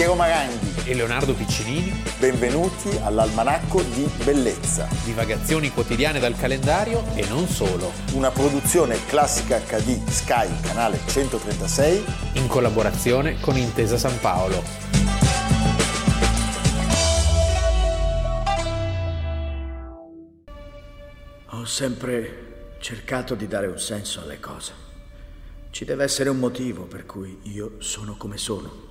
Piero Maranghi e Leonardo Piccinini. Benvenuti all'Almanacco di Bellezza. Divagazioni quotidiane dal calendario e non solo. Una produzione classica HD Sky, canale 136. In collaborazione con Intesa San Paolo. Ho sempre cercato di dare un senso alle cose. Ci deve essere un motivo per cui io sono come sono.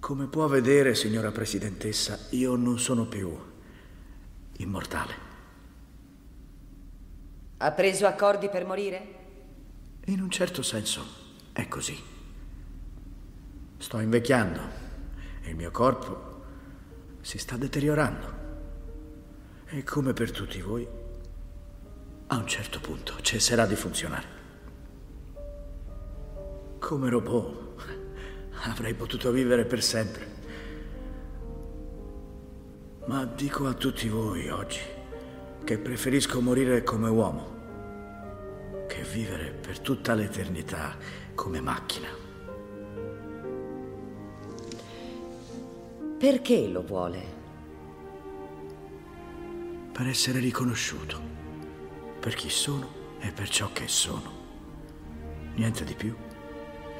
Come può vedere, signora Presidentessa, io non sono più immortale. Ha preso accordi per morire? In un certo senso è così. Sto invecchiando e il mio corpo si sta deteriorando. E come per tutti voi, a un certo punto cesserà di funzionare. Come robot avrei potuto vivere per sempre. Ma dico a tutti voi oggi che preferisco morire come uomo che vivere per tutta l'eternità come macchina. Perché lo vuole? Per essere riconosciuto, per chi sono e per ciò che sono. Niente di più,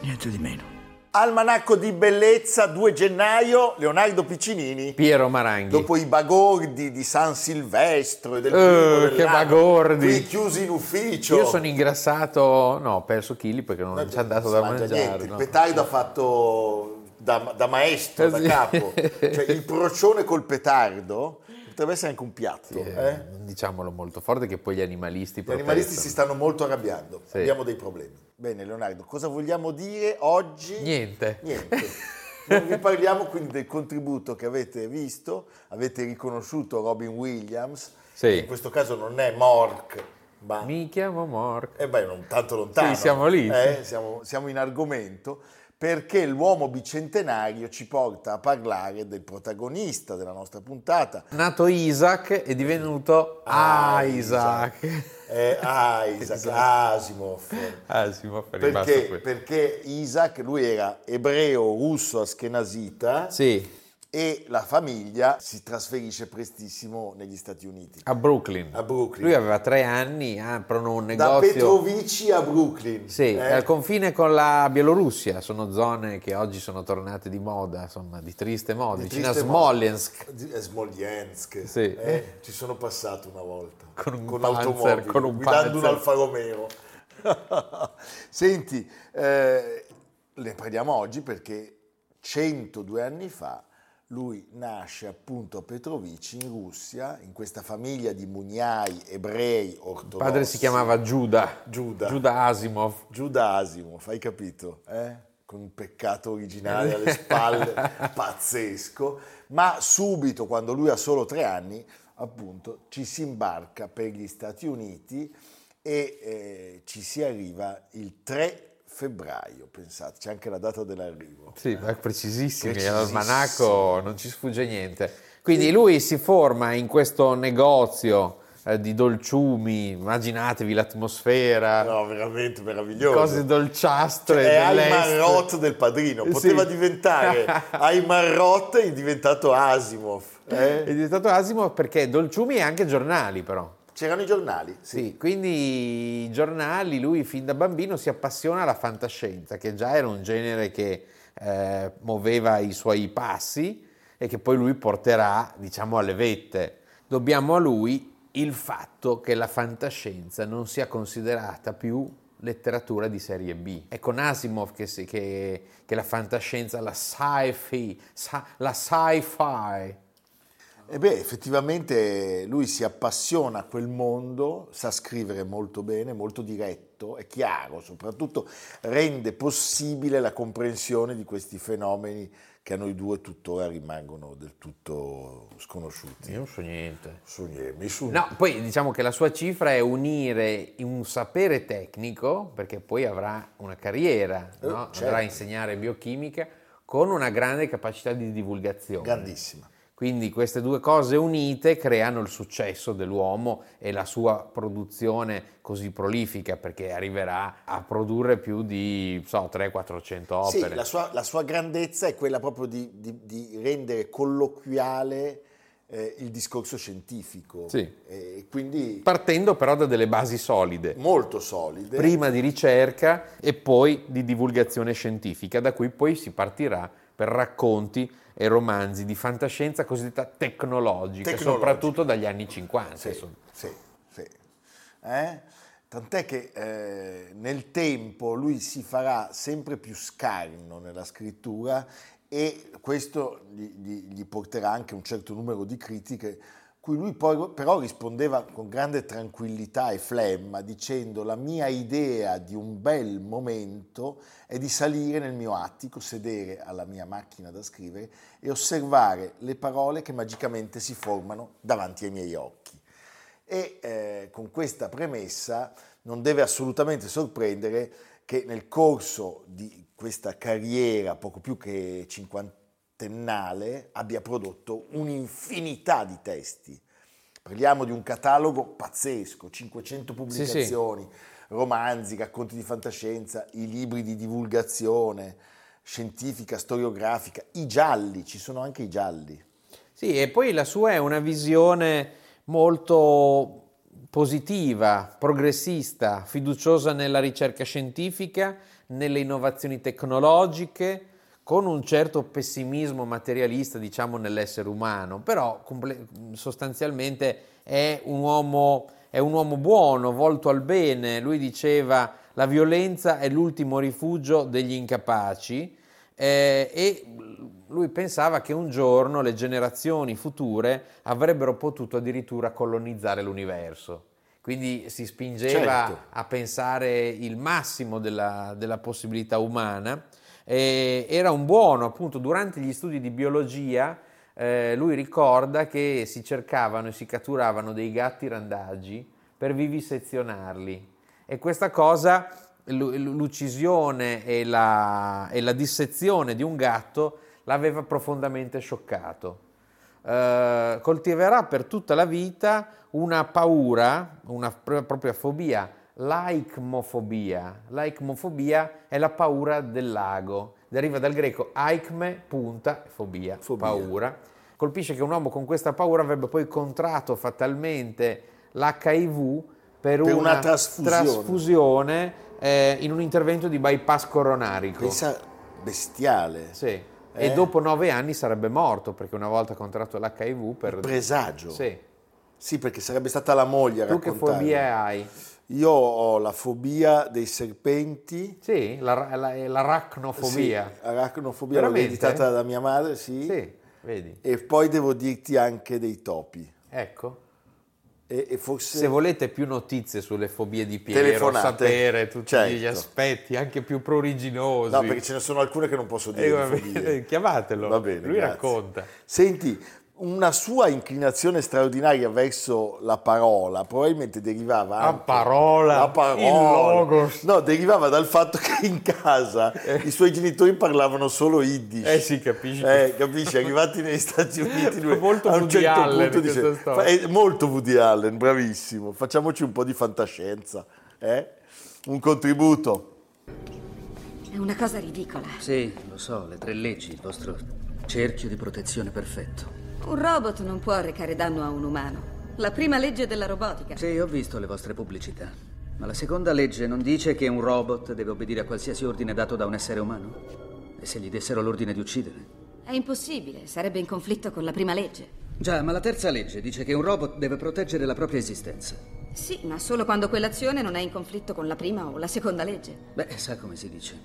niente di meno. Almanacco di bellezza 2 gennaio, Leonardo Piccinini. Piero Maranghi. Dopo i bagordi di San Silvestro e del uh, che bagordi. Qui chiusi in ufficio. Io sono ingrassato, no, ho perso chili perché non, non ci è andato da mangiare. Niente. No. Il petardo ha fatto da, da maestro, da capo. cioè il procione col petardo potrebbe essere anche un piatto. Yeah, eh? Diciamolo molto forte che poi gli animalisti Gli animalisti si stanno molto arrabbiando, sì. abbiamo dei problemi. Bene Leonardo, cosa vogliamo dire oggi? Niente. Niente. Non vi parliamo quindi del contributo che avete visto, avete riconosciuto Robin Williams, sì. in questo caso non è Mork, ma... Mi chiamo Mork. E eh beh, non tanto lontano. Sì, siamo lì. Eh? Siamo, siamo in argomento perché l'uomo bicentenario ci porta a parlare del protagonista della nostra puntata. Nato Isaac è divenuto ah, Isaac. Eh, Isaac, Asimov. Asimov perché, perché Isaac, lui era ebreo russo aschenasita. Sì e la famiglia si trasferisce prestissimo negli Stati Uniti. A Brooklyn. A Brooklyn. Lui aveva tre anni, aprono un negozio... Da Petrovici a Brooklyn. Sì, eh? al confine con la Bielorussia, sono zone che oggi sono tornate di moda, insomma, di triste moda, vicino a Smolensk. Moda. Smolensk, sì. eh? ci sono passato una volta. Con un con panzer, con un guidando panzer. un Alfa Romeo. Senti, eh, ne parliamo oggi perché 102 anni fa lui nasce appunto a Petrovici in Russia, in questa famiglia di mugnai ebrei ortodossi. Il padre si chiamava Giuda. Giuda. Giuda Asimov. Giuda Asimov, hai capito? Eh? Con un peccato originale alle spalle pazzesco. Ma subito, quando lui ha solo tre anni, appunto, ci si imbarca per gli Stati Uniti e eh, ci si arriva il 3 febbraio, pensate, c'è anche la data dell'arrivo. Sì, è precisissimo, l'almanacco non ci sfugge niente. Quindi lui si forma in questo negozio eh, di dolciumi, immaginatevi l'atmosfera. No, veramente meraviglioso. Cose dolciastre. Cioè, è Ayman Roth del padrino, poteva sì. diventare Ayman Roth è diventato Asimov. Eh? È diventato Asimov perché dolciumi e anche giornali però. C'erano i giornali. Sì. sì. quindi i giornali, lui fin da bambino si appassiona alla fantascienza, che già era un genere che eh, muoveva i suoi passi e che poi lui porterà, diciamo, alle vette. Dobbiamo a lui il fatto che la fantascienza non sia considerata più letteratura di serie B. È con Asimov che, si, che, che la fantascienza, la sci-fi, la sci-fi e beh, effettivamente lui si appassiona a quel mondo, sa scrivere molto bene, molto diretto, è chiaro, soprattutto rende possibile la comprensione di questi fenomeni che a noi due tuttora rimangono del tutto sconosciuti. Io non so niente. So niente. Su... No, poi diciamo che la sua cifra è unire un sapere tecnico, perché poi avrà una carriera, eh, no? certo. andrà a insegnare biochimica, con una grande capacità di divulgazione. Grandissima Quindi queste due cose unite creano il successo dell'uomo e la sua produzione così prolifica perché arriverà a produrre più di so, 300-400 opere. Sì, la sua, la sua, grandezza è quella proprio di, di, di rendere colloquiale eh, il discorso scientifico. Sì. E quindi Partendo però da delle basi solide. Molto solide. Prima di ricerca e poi di divulgazione scientifica, da cui poi si partirà per racconti e romanzi di fantascienza cosiddetta tecnologica, Tecnologica. soprattutto dagli anni 50. Sì, sì, sì. Eh? Tant'è che eh, nel tempo lui si farà sempre più scarno nella scrittura e questo gli, gli, gli porterà anche un certo numero di critiche cui lui poi però rispondeva con grande tranquillità e flemma dicendo la mia idea di un bel momento è di salire nel mio attico, sedere alla mia macchina da scrivere e osservare le parole che magicamente si formano davanti ai miei occhi. E eh, con questa premessa non deve assolutamente sorprendere che nel corso di questa carriera poco più che cinquantennale abbia prodotto un'infinità di testi. Parliamo di un catalogo pazzesco, 500 pubblicazioni, sì, sì. romanzi, racconti di fantascienza, i libri di divulgazione scientifica, storiografica, i gialli, ci sono anche i gialli. Sì, e poi la sua è una visione molto positiva, progressista, fiduciosa nella ricerca scientifica, nelle innovazioni tecnologiche, con un certo pessimismo materialista, diciamo, nell'essere umano, però sostanzialmente è un, uomo, è un uomo buono, volto al bene. Lui diceva la violenza è l'ultimo rifugio degli incapaci eh, e lui pensava che un giorno le generazioni future avrebbero potuto addirittura colonizzare l'universo. Quindi si spingeva certo. a pensare il massimo della, della possibilità umana. E era un buono, appunto, durante gli studi di biologia, eh, lui ricorda che si cercavano e si catturavano dei gatti randaggi per vivisezionarli. E questa cosa, l'uccisione e la, e la dissezione di un gatto, l'aveva profondamente scioccato. Eh, coltiverà per tutta la vita una paura, una propria fobia, l'aicmofobia. L'aicmofobia è la paura del lago, deriva dal greco aikme, punta, fobia, fobia, paura. Colpisce che un uomo con questa paura avrebbe poi contratto fatalmente l'HIV per, per una, una, trasfusione, trasfusione eh, in un intervento di bypass coronarico. Pensa bestiale. Sì. Eh? E dopo nove anni sarebbe morto perché una volta contratto l'HIV per... Presagio. Sì. Sì, perché sarebbe stata la moglie a Tu che fobie hai? Io ho la fobia dei serpenti. Sì, la, la, l'aracnofobia. Sì, aracnofobia l'ho ereditata da mia madre, sì. Sì, vedi. E poi devo dirti anche dei topi. Ecco. E, e forse... Se volete più notizie sulle fobie di Piero, sapere tutti certo. gli aspetti anche più pruriginosi. No, perché ce ne sono alcune che non posso dire. Eh, chiamatelo. Va bene, Lui grazie. racconta. Senti, una sua inclinazione straordinaria verso la parola probabilmente derivava la anche, parola, la parola il logos. no derivava dal fatto che in casa i suoi genitori parlavano solo yiddish eh sì capisci eh, capisci arrivati negli Stati Uniti lui, molto a un Woody certo Allen punto dice storia. è molto Woody Allen bravissimo facciamoci un po' di fantascienza eh? un contributo è una cosa ridicola Sì, lo so, le tre leggi, il vostro cerchio di protezione perfetto. Un robot non può recare danno a un umano la prima legge della robotica Sì, ho visto le vostre pubblicità. Ma la seconda legge non dice che un robot deve obbedire a qualsiasi ordine dato da un essere umano? E se gli dessero l'ordine di uccidere? è impossibile sarebbe in conflitto con la prima legge Già, ma la terza legge dice che un robot deve proteggere la propria esistenza. sì ma solo quando quell'azione non è in conflitto con la prima o la seconda legge Beh, sa come si dice.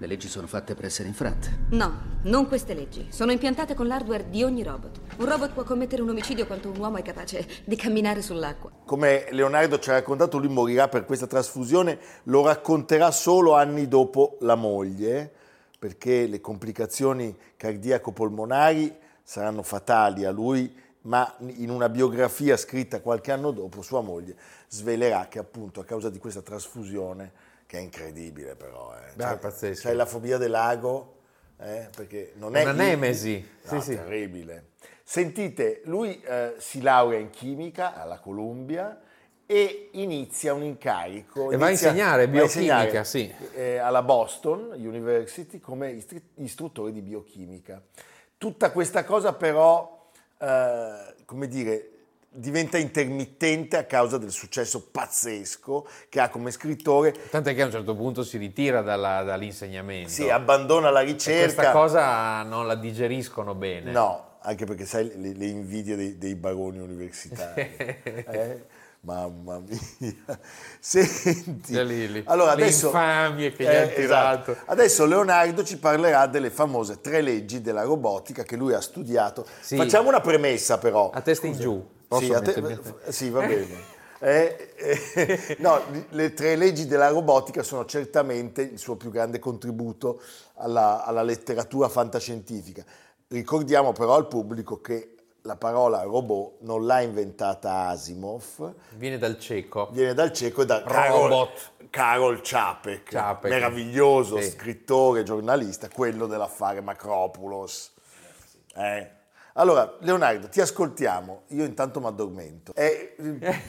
Le leggi sono fatte per essere infrante. no non queste leggi. Sono impiantate con l'hardware di ogni robot. Un robot può commettere un omicidio quanto un uomo è capace di camminare sull'acqua. Come Leonardo ci ha raccontato, lui morirà per questa trasfusione, lo racconterà solo anni dopo la moglie, perché le complicazioni cardiaco-polmonari saranno fatali a lui, ma in una biografia scritta qualche anno dopo, sua moglie svelerà che appunto a causa di questa trasfusione, che è incredibile però, eh, Beh, è pazzesco. c'hai la fobia del lago, eh, perché non è... Una nemesi. No, Sì, sì. terribile. Sentite, lui eh, si laurea in chimica alla Columbia e inizia un incarico. E va a inizia- insegnare va a insegnare, biochimica, sì. eh, alla Boston University come istruttore di biochimica. Tutta questa cosa però, eh, come dire, diventa intermittente a causa del successo pazzesco che ha come scrittore. Tant'è che a un certo punto si ritira dalla- dall'insegnamento. Si abbandona la E ricerca. questa cosa non la digeriscono bene. No, anche perché sai le, le invidie dei, dei baroni universitari. eh? Mamma mia. Senti. Lì. Allora, Le adesso, infamie che gli hanno tirato. esatto. Adesso Leonardo ci parlerà delle famose tre leggi della robotica che lui ha studiato. Sì. Facciamo una premessa però. A testa in giù. Posso Sì, te- sì, va bene. Eh, eh, no, le tre leggi della robotica sono certamente il suo più grande contributo alla, alla letteratura fantascientifica. Ricordiamo però al pubblico che la parola robot non l'ha inventata Asimov, Viene dal cieco. viene dal cieco e da. Karol Čapek, Čapek. meraviglioso Sì. scrittore, giornalista, quello dell'affare Macropulos. Eh. Allora, Leonardo, ti ascoltiamo, io intanto mi addormento. Eh,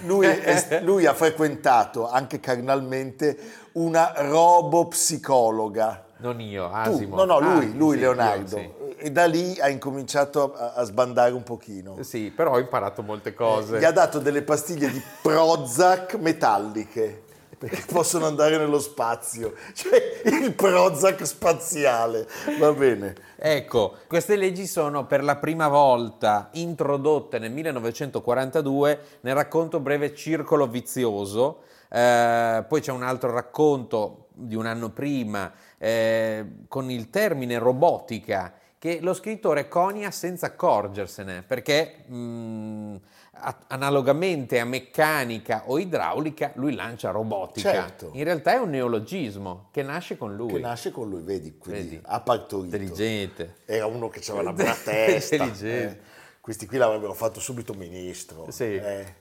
lui, è- lui ha frequentato anche carnalmente una robopsicologa. Non io, Tu, Asimo. no, no, lui, Ah, lui sì, Leonardo. io, E da lì ha incominciato a, a sbandare un pochino. Sì. Però ho imparato molte cose. Gli ha dato delle pastiglie di Prozac metalliche perché possono andare nello spazio, cioè il Prozac spaziale. Va bene. Ecco, queste leggi sono per la prima volta introdotte nel 1942 nel racconto breve Circolo Vizioso, eh, poi c'è un altro racconto di un anno prima eh, con il termine robotica che lo scrittore conia senza accorgersene perché mh, a- analogamente a meccanica o idraulica lui lancia robotica. Certo. In realtà è un neologismo che nasce con lui. Che nasce con lui, vedi, quindi Vedi. ha partorito. Intelligente. Era uno che aveva una buona testa. Intelligente. eh. Questi qui l'avrebbero fatto subito ministro. Sì. eh.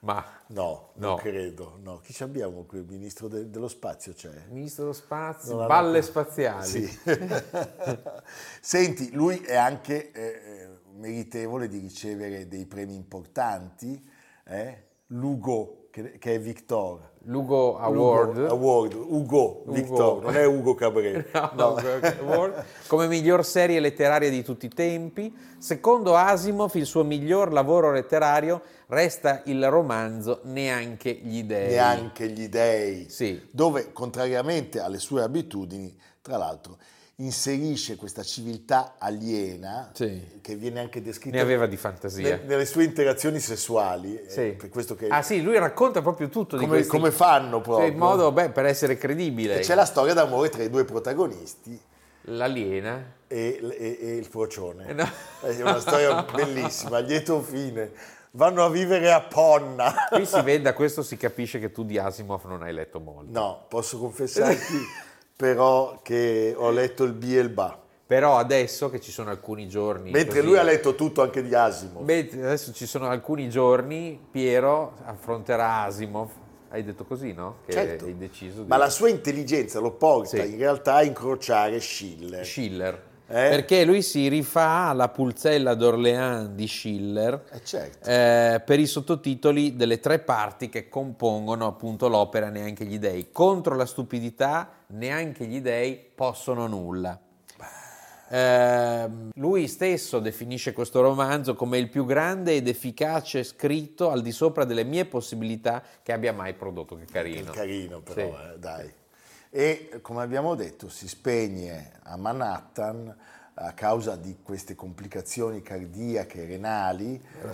Ma No, non No. credo. No. Chi ci abbiamo qui? Il ministro de- dello spazio c'è? Ministro dello spazio, Non balle spaziali. Sì. Senti, lui è anche eh, eh, meritevole di ricevere dei premi importanti. eh? L'Ugo, che, che è Victor. Lugo Award. L'Ugo Award, Ugo, Victor, non è Ugo Cabré. No, No. Award. Come miglior serie letteraria di tutti i tempi. Secondo Asimov, il suo miglior lavoro letterario resta il romanzo Neanche gli dei. Neanche gli dei. Sì. Dove, contrariamente alle sue abitudini, tra l'altro, inserisce questa civiltà aliena, Sì. che viene anche descritta Ne aveva di fantasia. ne- nelle sue interazioni sessuali. eh, Sì. Per questo che Ah sì, lui racconta proprio tutto di come, questi... come fanno proprio. in modo, beh, per essere credibile. E c'è la storia d'amore tra i due protagonisti L'aliena. e, e- e il frocione. Eh, no. È una storia bellissima, lieto fine. Vanno a vivere a Ponna. Qui si vede, da questo si capisce che tu di Asimov non hai letto molto. No, posso confessarti però che ho letto il B e il Ba. Però adesso che ci sono alcuni giorni... Mentre così- lui ha letto tutto anche di Asimov. Adesso ci sono alcuni giorni, Piero affronterà Asimov. Hai detto così, no? Che Certo. hai deciso di... Ma la sua intelligenza lo porta Sì. in realtà a incrociare Schiller. Schiller. Eh? Perché lui si rifà alla pulzella d'Orléans di Schiller Eh, certo. eh, per i sottotitoli delle tre parti che compongono appunto l'opera Neanche gli dei. Contro la stupidità, neanche gli dei possono nulla. Ehm, lui stesso definisce questo romanzo come il più grande ed efficace scritto al di sopra delle mie possibilità che abbia mai prodotto. Che carino. Carino però, Sì. eh, dai. E come abbiamo detto, si spegne a Manhattan a causa di queste complicazioni cardiache renali. La.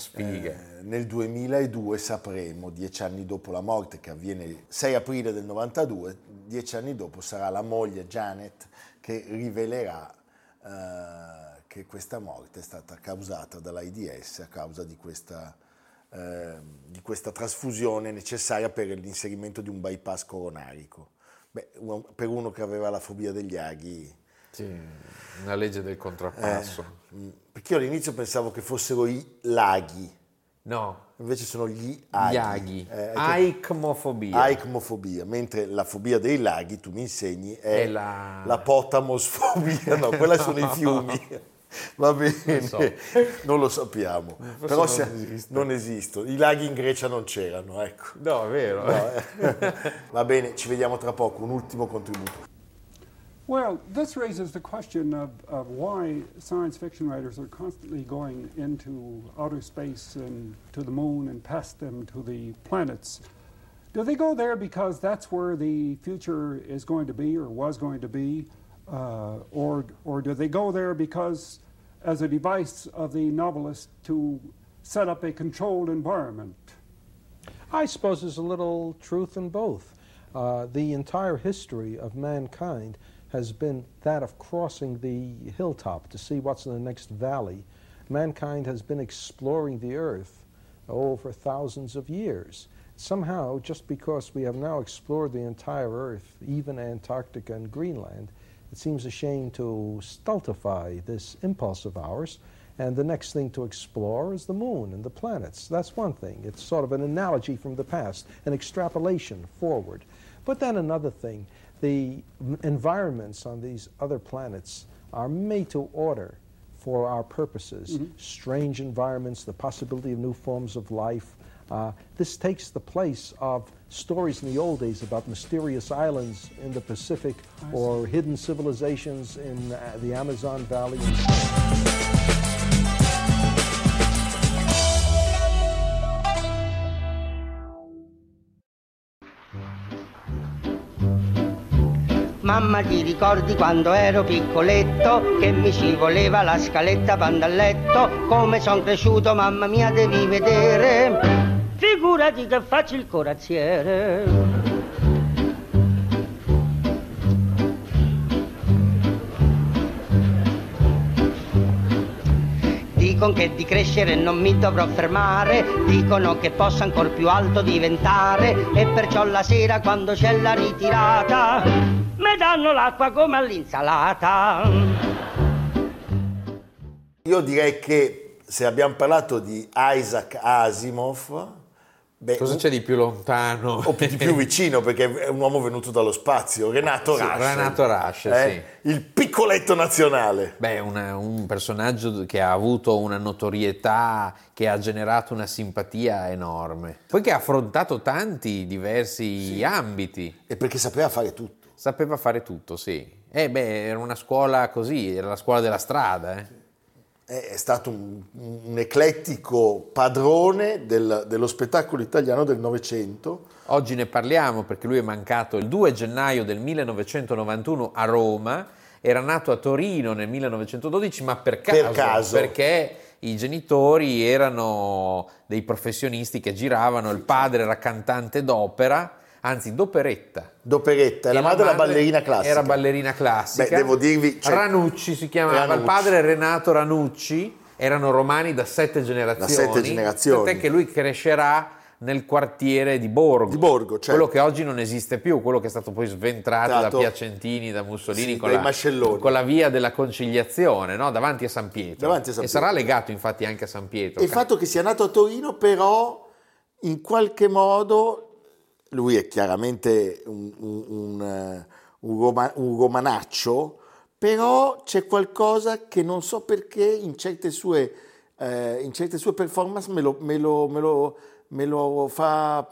Eh, nel 2002 sapremo, dieci anni dopo la morte, che avviene il 6 aprile del 92, dieci anni dopo sarà la moglie Janet che rivelerà eh, che questa morte è stata causata dall'AIDS a causa di questa, eh, di questa trasfusione necessaria per l'inserimento di un bypass coronarico. Beh, per uno che aveva la fobia degli aghi, Sì, una legge del contrappasso. mm, perché io all'inizio pensavo che fossero i laghi, No, invece sono gli aghi. gli aghi. Eh, Aicmofobia. Aicmofobia, mentre la fobia dei laghi, tu mi insegni, è, È la- la potamosfobia, no, quella sono i fiumi. Va bene, Non non, lo sappiamo, Forse però non sia- esiste. non esistono. I laghi in Grecia non c'erano, ecco. No, è vero. No, eh. Va bene, ci vediamo tra poco, un ultimo contributo. Well, this raises the question of, of why science fiction writers are constantly going into outer space and to the moon and past them to the planets. Do they go there because that's where the future is going to be or was going to be? Uh, or, or do they go there because, as a device of the novelist to set up a controlled environment? I suppose there's a little truth in both. Uh, the entire history of mankind has been that of crossing the hilltop to see what's in the next valley. Mankind has been exploring the earth over thousands of years. Somehow, just because we have now explored the entire earth, even Antarctica and Greenland, it seems a shame to stultify this impulse of ours. And the next thing to explore is the moon and the planets. That's one thing. It's sort of an analogy from the past, an extrapolation forward. But then another thing, the environments on these other planets are made to order for our purposes. Strange environments, the possibility of new forms of life. Uh, this takes the place of stories in the old days about mysterious islands in the Pacific or hidden civilizations in uh, the Amazon Valley. Mamma ti ricordi quando ero piccoletto che mi ci voleva la scaletta quando a letto? Come son cresciuto mamma mia devi vedere Figurati che faccio il corazziere Dicono che di crescere non mi dovrò fermare, dicono che posso ancora più alto diventare e perciò la sera quando c'è la ritirata mi danno l'acqua come all'insalata. Io direi che se abbiamo parlato di Isaac Asimov, beh, Cosa c'è di più lontano? o di più vicino perché è un uomo venuto dallo spazio, Renato Sì, Rasche. Renato Rasche, Il piccoletto nazionale. Beh, una- un personaggio che ha avuto una notorietà, che ha generato una simpatia enorme. Poi che ha affrontato tanti diversi ambiti. E perché sapeva fare tutto. Sapeva fare tutto, sì. Eh beh, era una scuola così, era la scuola della strada, eh. È è stato un, un eclettico padrone del- dello spettacolo italiano del Novecento. Oggi ne parliamo perché lui è mancato il 2 gennaio del 1991 a Roma, era nato a Torino nel 1912, ma per caso, Per caso. perché i genitori erano dei professionisti che giravano, il padre era cantante d'opera, anzi d'operetta. D'operetta, e la madre era ballerina classica. Era ballerina classica. Beh, devo dirvi, cioè- Ranucci si chiamava, Ranucci. il padre Renato Ranucci, erano romani da sette generazioni. sette generazioni. Tant'è che lui crescerà nel quartiere di Borgo. Di Borgo, certo. Quello che oggi non esiste più, quello che è stato poi sventrato da Stato- Piacentini, da Mussolini, Sì, con, la, con la via della conciliazione, no? davanti a San Pietro. Davanti a San e Pietro. sarà legato infatti anche a San Pietro. E il fatto che sia nato a Torino, però, in qualche modo, lui è chiaramente un, un- un, eh, un roma- un romanaccio, però c'è qualcosa che non so perché in certe sue, eh, in certe sue performance me lo, me lo- me lo- me lo fa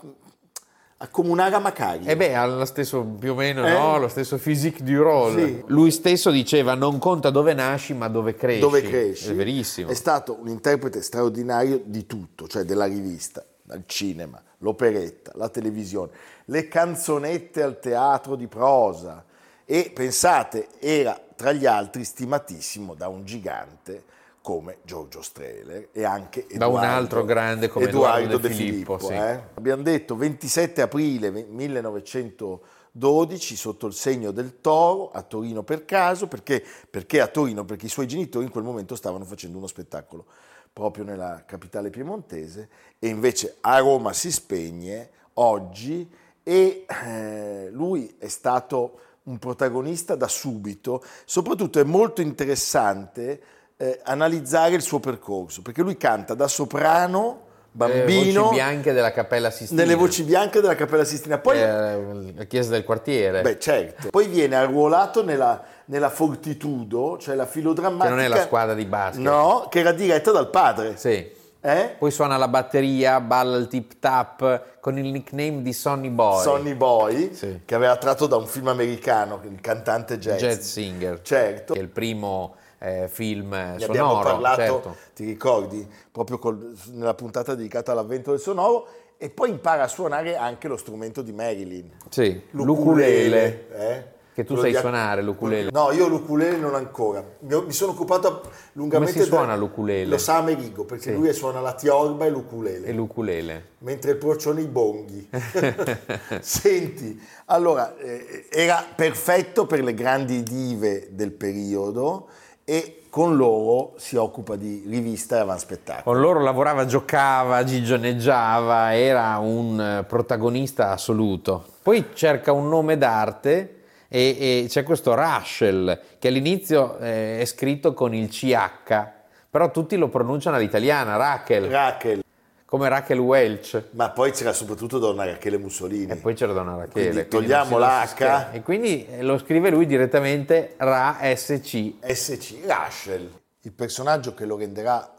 accomunare a Macari. E beh, ha lo stesso più o meno, Eh? no? Lo stesso physique du rôle. Sì. Lui stesso diceva: Non conta dove nasci, ma dove cresci. dove cresci. È verissimo. È stato un interprete straordinario di tutto, cioè della rivista, dal cinema, l'operetta, la televisione, le canzonette al teatro di prosa e pensate, era tra gli altri stimatissimo da un gigante come Giorgio Strehler e anche Da un Edoardo- altro grande come Edoardo De De Filippo, sì. eh. Abbiamo detto 27 aprile 1912 sotto il segno del toro a Torino per caso, perché, perché a Torino? Perché i suoi genitori in quel momento stavano facendo uno spettacolo proprio nella capitale piemontese e invece a Roma si spegne oggi e eh, lui è stato un protagonista da subito, soprattutto è molto interessante eh, analizzare il suo percorso, perché lui canta da soprano bambino voci bianche della Cappella Sistina. nelle voci bianche della Cappella Sistina. Poi, Eh, la chiesa del quartiere. beh, certo. Poi viene arruolato nella, nella Fortitudo, cioè la filodrammatica. Che non è la squadra di basket. No, che era diretta dal padre. Sì. Eh? Poi suona la batteria, balla il tip tap con il nickname di Sonny Boy. Sonny Boy, Sì. che aveva tratto da un film americano, il cantante jazz. Jazz Singer. Certo. Che è il primo eh, film Ne sonoro. abbiamo parlato, certo. ti ricordi, proprio col- nella puntata dedicata all'avvento del sonoro e poi impara a suonare anche lo strumento di Marilyn. Sì, l'ukulele. eh? Che tu sai suonare l'ukulele. No, io l'ukulele non ancora. Mi, sono occupato lungamente... Come si suona del- l'ukulele? Lo sa Amerigo, perché Sì. lui suona la tiorba e l'ukulele. E l'ukulele. mentre il procione i bonghi. Senti, allora, eh, era perfetto per le grandi dive del periodo e con loro si occupa di rivista e avanspettacolo. Con loro lavorava, giocava, gigioneggiava, era un eh, protagonista assoluto. Poi cerca un nome d'arte e, e c'è questo Rachel che all'inizio eh, è scritto con il CH, però tutti lo pronunciano all'italiana, Rachel, Rachel, come Rachel Welch. ma poi c'era soprattutto Donna Rachele Mussolini. E poi c'era Donna Rachele. Quindi togliamo non si- non la si H. scherza. E quindi eh, lo scrive lui direttamente Ra SC. SC, Rachel. Il personaggio che lo renderà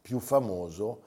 più famoso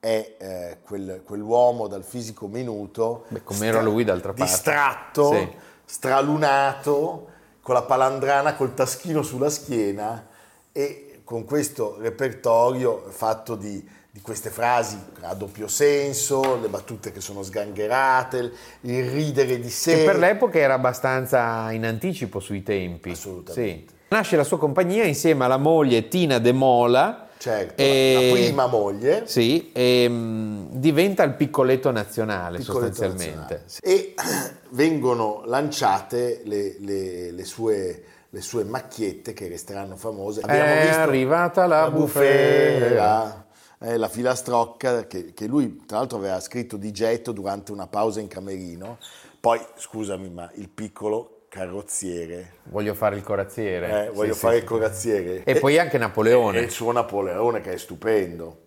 è eh, quel- quell'uomo dal fisico minuto, Beh, come era lui d'altra parte. distratto, Sì. Stralunato, con la palandrana col taschino sulla schiena e con questo repertorio fatto di, di queste frasi a doppio senso, le battute che sono sgangherate, il ridere di sé. Che per l'epoca era abbastanza in anticipo sui tempi. Assolutamente. Sì. Nasce la sua compagnia insieme alla moglie Tina De Mola. Certo, e- la prima moglie. Sì, e mh, diventa il piccoletto nazionale Piccoletto sostanzialmente. nazionale. E vengono lanciate le, le- le sue, le sue macchiette che resteranno famose. È arrivata la bufera, eh, la filastrocca che, che lui tra l'altro aveva scritto di getto durante una pausa in camerino. Poi, scusami, ma il piccolo carrozziere, Voglio fare il corazziere. eh, voglio Sì, fare sì. il corazziere. E poi anche Napoleone. E il suo Napoleone che è stupendo.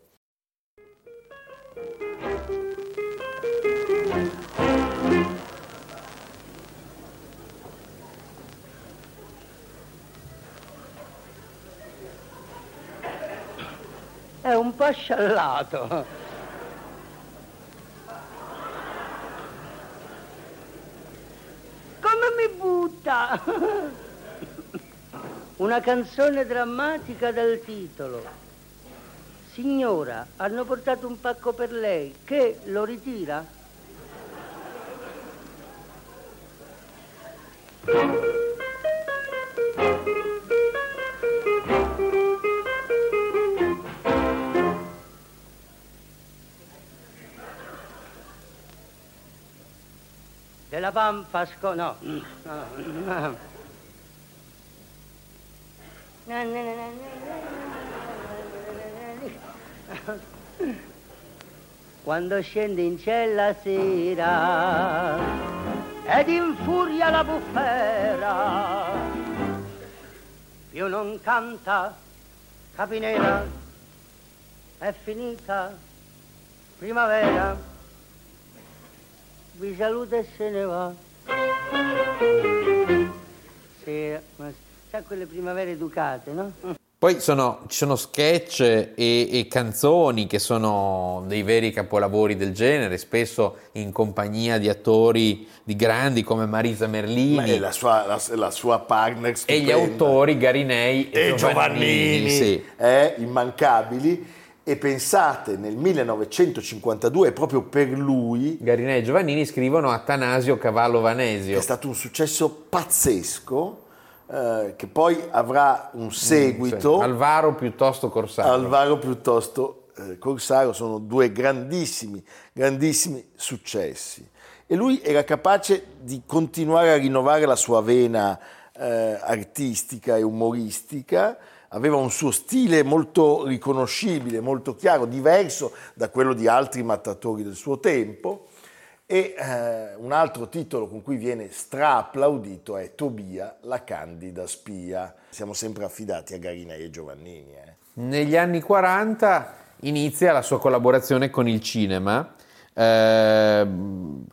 È un po' sciallato. Come mi Una canzone drammatica dal titolo. Signora, hanno portato un pacco per lei. Che lo ritira? Della pampa sco... no. no. Quando scende in cella sera ed infuria la bufera, più non canta, capinera, è finita primavera vi saluta e se ne va. Sì, ma sa quelle primavere educate, no? Poi sono- ci sono sketch e, e canzoni che sono dei veri capolavori del genere, spesso in compagnia di attori di grandi come Marisa Ma Merlini la sua, la, la sua partner e stupenda. gli autori Garinei e, e Giovannini, sì. eh, immancabili. E pensate, nel 1952, proprio per lui, Garinei e Giovannini scrivono Atanasio Cavallo è Vanesio. stato un successo pazzesco, eh, che poi avrà un seguito. Sì, Alvaro piuttosto Corsaro. Alvaro piuttosto eh, Corsaro sono due grandissimi, grandissimi successi. E lui era capace di continuare a rinnovare la sua vena eh, artistica e umoristica, aveva un suo stile molto riconoscibile, molto chiaro, diverso da quello di altri mattatori del suo tempo. E eh, un altro titolo con cui viene stra-applaudito è Tobia, la candida spia. Siamo sempre affidati a Garinei e Giovannini. eh. Negli anni 40 inizia la sua collaborazione con il cinema, eh,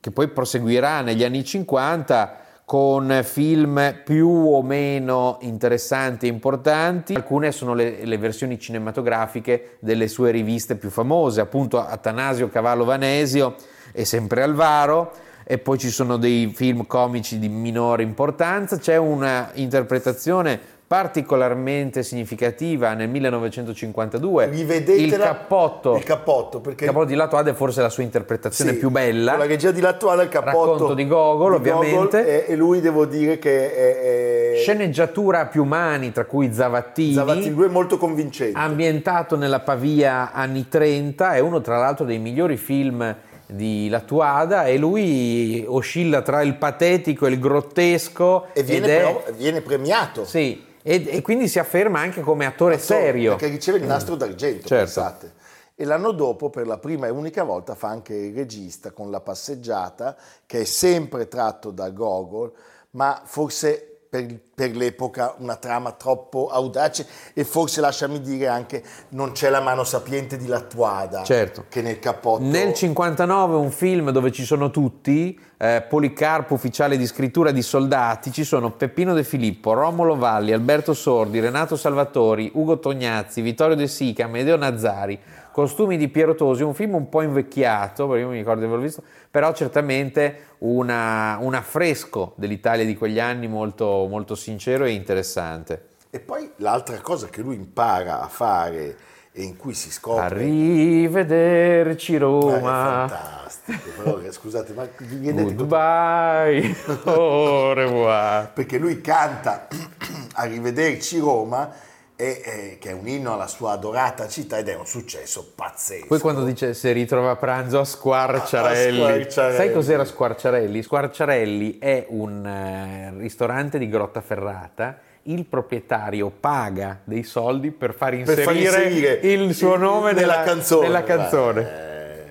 che poi proseguirà negli anni 50 con film più o meno interessanti e importanti. Alcune sono le, le, versioni cinematografiche delle sue riviste più famose, appunto Atanasio Cavallo Vanesio e sempre Alvaro, e poi ci sono dei film comici di minore importanza. C'è una interpretazione particolarmente significativa nel 1952 il cappotto, il cappotto perché il cappotto di Lato Ade è forse la sua interpretazione sì, più bella. La regia di Lato Ade il cappotto racconto di Gogol di ovviamente. Gogol, e, e, lui devo dire che è, è... sceneggiatura a più mani tra cui Zavattini. Zavattini lui è molto convincente. Ambientato nella Pavia anni 30 è uno tra l'altro dei migliori film di Latuada e lui oscilla tra il patetico e il grottesco e viene, è... però, viene premiato. Sì e, e, quindi si afferma anche come attore, attore serio. Perché riceve il nastro d'argento, certo. pensate. E l'anno dopo, per la prima e unica volta, fa anche il regista con La passeggiata, che è sempre tratto da Gogol, ma forse per, per, l'epoca una trama troppo audace e forse lasciami dire anche non c'è la mano sapiente di Lattuada certo. che nel cappotto nel 59 un film dove ci sono tutti eh, Policarpo ufficiale di scrittura di soldati ci sono Peppino De Filippo Romolo Valli Alberto Sordi Renato Salvatori Ugo Tognazzi Vittorio De Sica Medeo Nazzari Costumi di Piero Tosi, un film un po' invecchiato, perché io mi ricordo di averlo visto, però certamente una, un affresco dell'Italia di quegli anni molto, molto sincero e interessante. E poi l'altra cosa che lui impara a fare e in cui si scopre... Arrivederci Roma. È fantastico, però scusate, ma vi rendete Goodbye, au revoir. Perché lui canta Arrivederci Roma e, eh, che è un inno alla sua adorata città ed è un successo pazzesco. Poi quando dice si ritrova a pranzo a Squarciarelli, a Squarciarelli. sai cos'era Squarciarelli? Squarciarelli è un eh, ristorante di Grottaferrata il proprietario paga dei soldi per far inserire, per far inserire il suo nome nella, nella canzone. Nella canzone. Eh,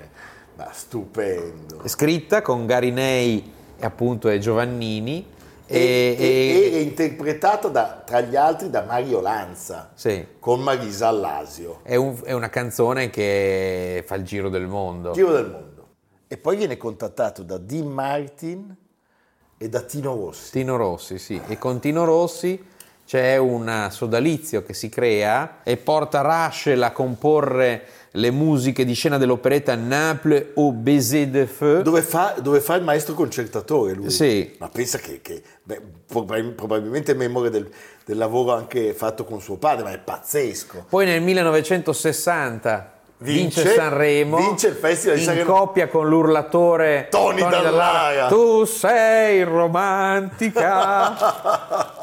ma stupendo. Scritta con Garinei e appunto e Giovannini e, e, e, interpretata da, tra gli altri da Mario Lanza sì. con Marisa Allasio. È, un, è, una canzone che fa il giro del mondo. Giro del mondo. E poi viene contattato da Dean Martin e da Tino Rossi. Tino Rossi, sì. E con Tino Rossi c'è un sodalizio che si crea e porta Rachel a comporre le musiche di scena dell'operetta Naples au baiser de feu. Dove fa, dove fa il maestro concertatore lui. Sì. Ma pensa che, che beh, probabilmente è memoria del, del, lavoro anche fatto con suo padre, ma è pazzesco. Poi nel 1960 vince, vince Sanremo, vince il Festival di in coppia con l'urlatore Tony, Tony Dallara. Dallara. Tu sei romantica.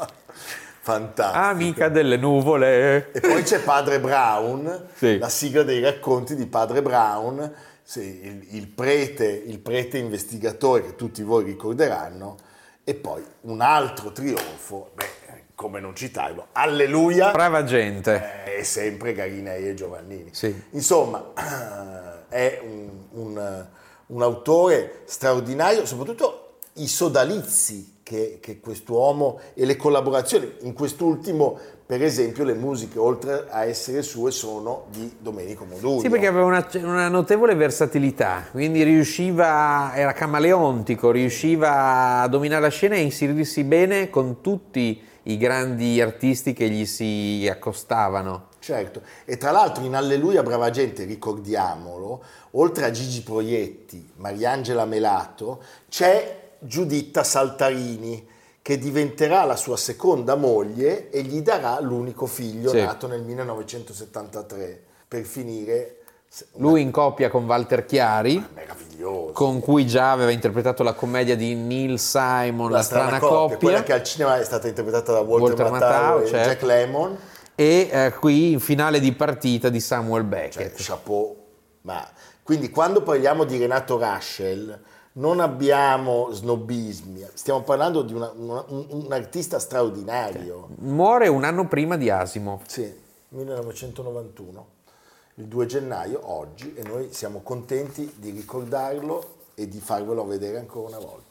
Fantastico. Amica delle nuvole. E poi c'è Padre Brown, sì. la sigla dei racconti di Padre Brown, il, il, prete, il prete investigatore che tutti voi ricorderanno, e poi un altro trionfo, beh, come non citarlo, Alleluia. Brava gente. È sempre Garinei e Giovannini. Sì. Insomma, è un, un, un autore straordinario, soprattutto i sodalizi che, che quest'uomo e le collaborazioni, in quest'ultimo per esempio le musiche oltre a essere sue sono di Domenico Modugno. Sì, perché aveva una, una, notevole versatilità, quindi riusciva, era camaleontico, riusciva a dominare la scena e inserirsi bene con tutti i grandi artisti che gli si accostavano. Certo, e tra l'altro in Alleluia Brava Gente, ricordiamolo, oltre a Gigi Proietti, Mariangela Melato, c'è Giuditta Saltarini, che diventerà la sua seconda moglie e gli darà l'unico figlio sì. nato nel 1973, per finire... Lui in coppia con Walter Chiari, ah, con cui già aveva interpretato la commedia di Neil Simon, La, la strana, strana coppia, coppia, quella che al cinema è stata interpretata da Walter, Walter Matthau, Matthau e certo. Jack Lemmon. E eh, qui in finale di partita di Samuel Beckett. Cioè, chapeau. Ma, quindi quando parliamo di Renato Raschel non abbiamo snobismi, stiamo parlando di una, una, un, un, artista straordinario. Muore un anno prima di Asimo. Sì, 1991, il 2 gennaio, oggi, e noi siamo contenti di ricordarlo e di farvelo vedere ancora una volta.